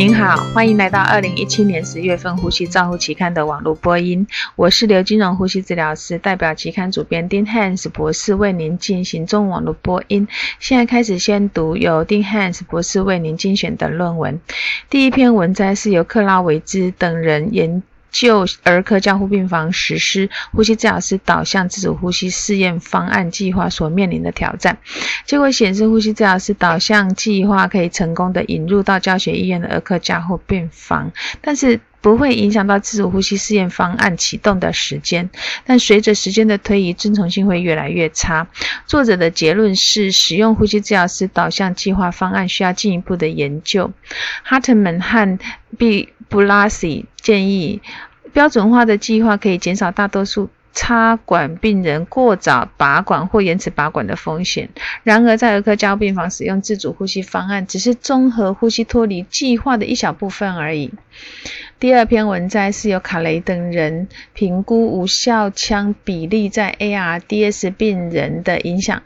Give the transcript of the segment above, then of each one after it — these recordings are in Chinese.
您好，欢迎来到二零一七年十月份《呼吸照护期刊》的网络播音。我是刘金荣呼吸治疗师，代表期刊主编丁汉斯博士为您进行中网络播音。现在开始先读由丁汉斯博士为您精选的论文。第一篇文摘是由克拉维兹等人研。就儿科加护病房实施呼吸治疗师导向自主呼吸试验方案计划所面临的挑战，结果显示，呼吸治疗师导向计划可以成功的引入到教学医院的儿科加护病房，但是不会影响到自主呼吸试验方案启动的时间。但随着时间的推移，遵从性会越来越差。作者的结论是，使用呼吸治疗师导向计划方案需要进一步的研究。哈特曼和 B。布拉西建议，标准化的计划可以减少大多数插管病人过早拔管或延迟拔管的风险。然而，在儿科加护病房使用自主呼吸方案，只是综合呼吸脱离计划的一小部分而已。第二篇文摘是由卡雷等人评估无效腔比例在 ARDS 病人的影响。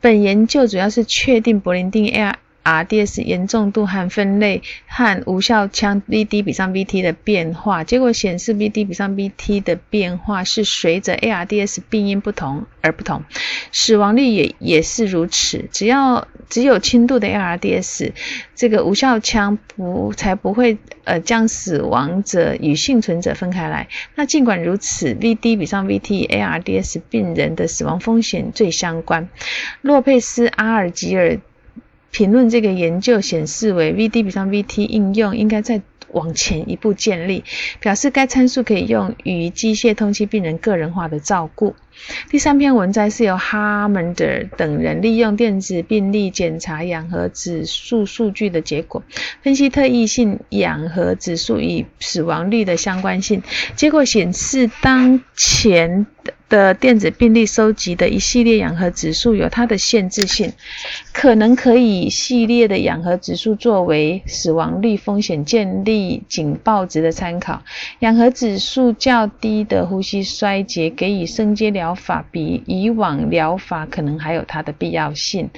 本研究主要是确定柏林定 AR。RDS 严重度和分类和无效腔 VD 比上 VT 的变化，结果显示 VD 比上 VT 的变化是随着 ARDS 病因不同而不同，死亡率也也是如此。只要只有轻度的 ARDS，这个无效腔不才不会呃将死亡者与幸存者分开来。那尽管如此，VD 比上 VT ARDS 病人的死亡风险最相关。洛佩斯阿尔吉尔。评论这个研究显示为 VD 比上 VT 应用应该再往前一步建立，表示该参数可以用于机械通气病人个人化的照顾。第三篇文摘是由哈门德等人利用电子病历检查氧合指数数据的结果，分析特异性氧合指数与死亡率的相关性。结果显示，当前的的电子病历收集的一系列氧合指数有它的限制性，可能可以系列的氧合指数作为死亡率风险建立警报值的参考。氧合指数较低的呼吸衰竭给予升阶疗。法比以往疗法可能还有它的必要性。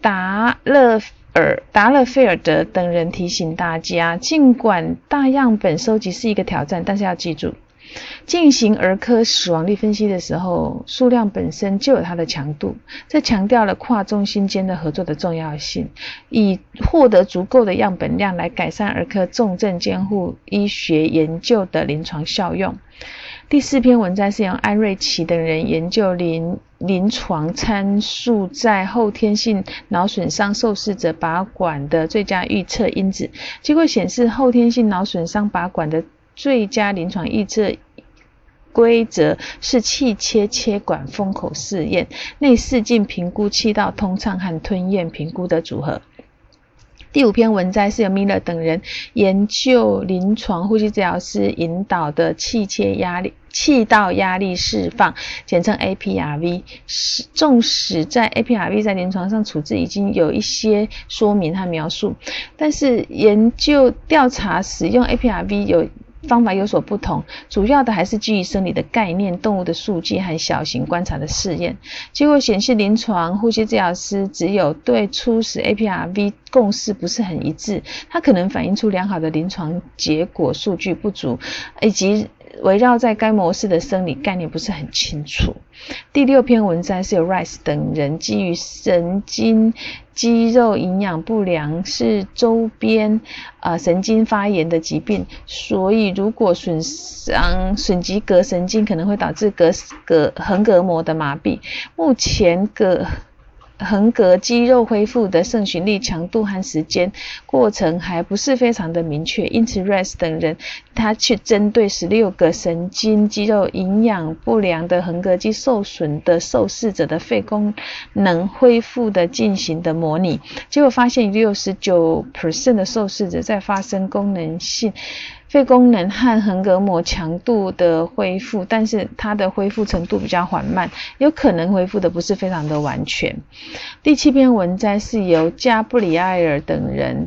达勒尔达勒菲尔德等人提醒大家，尽管大样本收集是一个挑战，但是要记住，进行儿科死亡率分析的时候，数量本身就有它的强度。这强调了跨中心间的合作的重要性，以获得足够的样本量来改善儿科重症监护医学研究的临床效用。第四篇文章是由安瑞奇等人研究临临床参数在后天性脑损伤受试者拔管的最佳预测因子。结果显示，后天性脑损伤拔管的最佳临床预测规则是气切切管封口试验、内视镜评估、气道通畅和吞咽评估的组合。第五篇文摘是由米勒等人研究临床呼吸治疗师引导的气切压力、气道压力释放，简称 APRV。是，纵使在 APRV 在临床上处置已经有一些说明和描述，但是研究调查使用 APRV 有。方法有所不同，主要的还是基于生理的概念、动物的数据和小型观察的试验。结果显示，临床呼吸治疗师只有对初始 APRV 共识不是很一致，它可能反映出良好的临床结果数据不足，以及。围绕在该模式的生理概念不是很清楚。第六篇文章是由 Rice 等人基于神经肌肉营养不良是周边啊神经发炎的疾病，所以如果损伤损及膈神经，可能会导致膈膈横膈膜的麻痹。目前膈横膈肌肉恢复的肾循力强度和时间过程还不是非常的明确，因此 Rice 等人他去针对十六个神经肌肉营养不良的横膈肌受损的受试者的肺功能恢复的进行的模拟，结果发现六十九 percent 的受试者在发生功能性。肺功能和横膈膜强度的恢复，但是它的恢复程度比较缓慢，有可能恢复的不是非常的完全。第七篇文摘是由加布里埃尔等人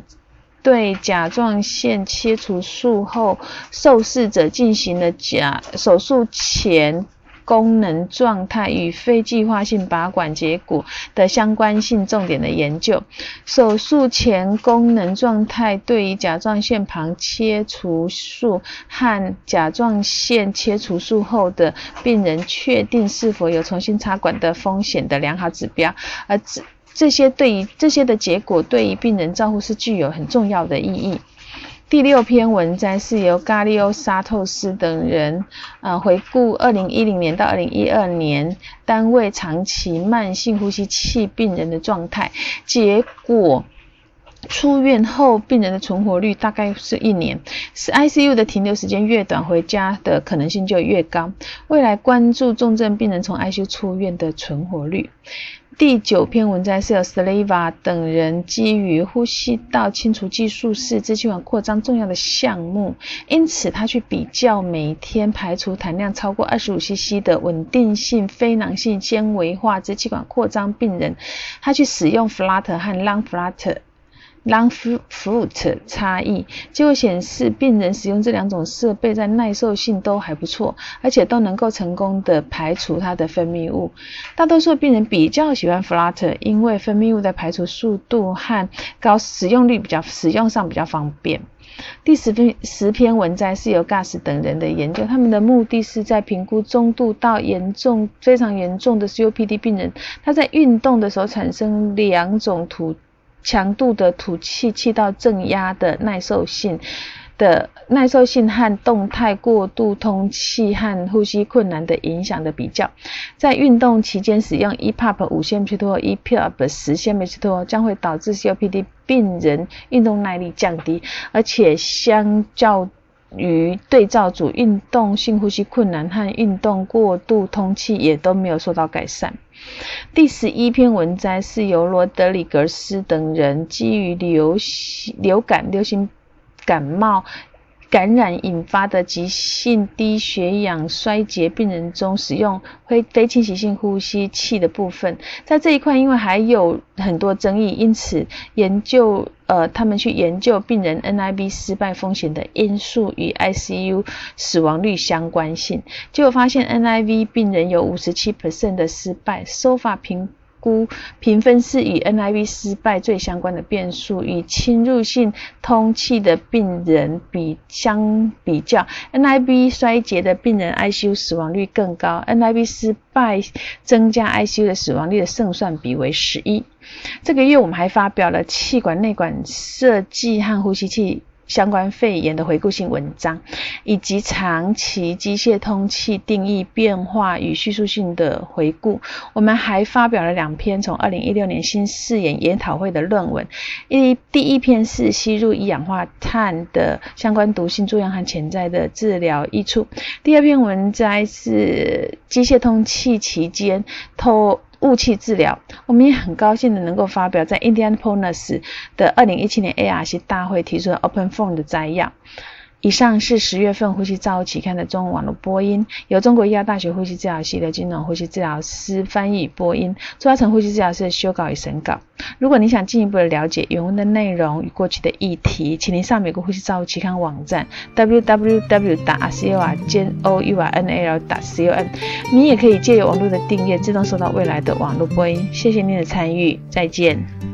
对甲状腺切除术后受试者进行了甲手术前功能状态与非计划性拔管结骨的相关性重点的研究。手术前功能状态对于甲状腺旁切除术和甲状腺切除术后的病人确定是否有重新插管的风险的良好指标，而这这些对于这些的结果对于病人照护是具有很重要的意义。第六篇文章是由咖利欧沙透斯等人，呃，回顾二零一零年到二零一二年单位长期慢性呼吸器病人的状态，结果出院后病人的存活率大概是一年，是 ICU 的停留时间越短，回家的可能性就越高。未来关注重症病人从 ICU 出院的存活率。第九篇文章是由 Slava 等人基于呼吸道清除技术是支气管扩张重要的项目，因此他去比较每天排除痰量超过二十五 cc 的稳定性非囊性纤维化支气管扩张病人，他去使用 Flutter 和 Long Flutter。Lung flute 差异，结果显示病人使用这两种设备在耐受性都还不错，而且都能够成功的排除它的分泌物。大多数病人比较喜欢 Flutter，因为分泌物的排除速度和高使用率比较使用上比较方便。第十篇十篇文章是由 Gas 等人的研究，他们的目的是在评估中度到严重非常严重的 COPD 病人，他在运动的时候产生两种吐。强度的吐气气道正压的耐受性的耐受性和动态过度通气和呼吸困难的影响的比较，在运动期间使用 EPUB 五千米托 EPUB 十千米托将会导致 COPD 病人运动耐力降低，而且相较。与对照组运动性呼吸困难和运动过度通气也都没有受到改善。第十一篇文摘是由罗德里格斯等人基于流流感、流行感冒。感染引发的急性低血氧衰竭病人中，使用非非侵袭性呼吸器的部分，在这一块因为还有很多争议，因此研究呃，他们去研究病人 NIB 失败风险的因素与 ICU 死亡率相关性，结果发现 NIV 病人有五十七 percent 的失败，SOFA 评。估评分是与 NIV 失败最相关的变数，与侵入性通气的病人比相比较，NIV 衰竭的病人 ICU 死亡率更高，NIV 失败增加 ICU 的死亡率的胜算比为十一。这个月我们还发表了气管内管设计和呼吸器。相关肺炎的回顾性文章，以及长期机械通气定义变化与叙述性的回顾。我们还发表了两篇从二零一六年新视野研讨会的论文。一第一篇是吸入一氧化碳的相关毒性作用和潜在的治疗益处。第二篇文摘是机械通气期间透。雾气治疗，我们也很高兴的能够发表在 Indianapolis 的二零一七年 ARC 大会提出的 Open Phone 的摘要。以上是十月份呼吸照护期刊的中文网络播音，由中国医药大学呼吸治疗系的金融呼吸治疗师翻译播音，朱嘉成呼吸治疗师的修稿与审稿。如果你想进一步的了解原文的内容与过去的议题，请您上美国呼吸照护期刊网站 www.cournal.com。你也可以借由网络的订阅，自动收到未来的网络播音。谢谢您的参与，再见。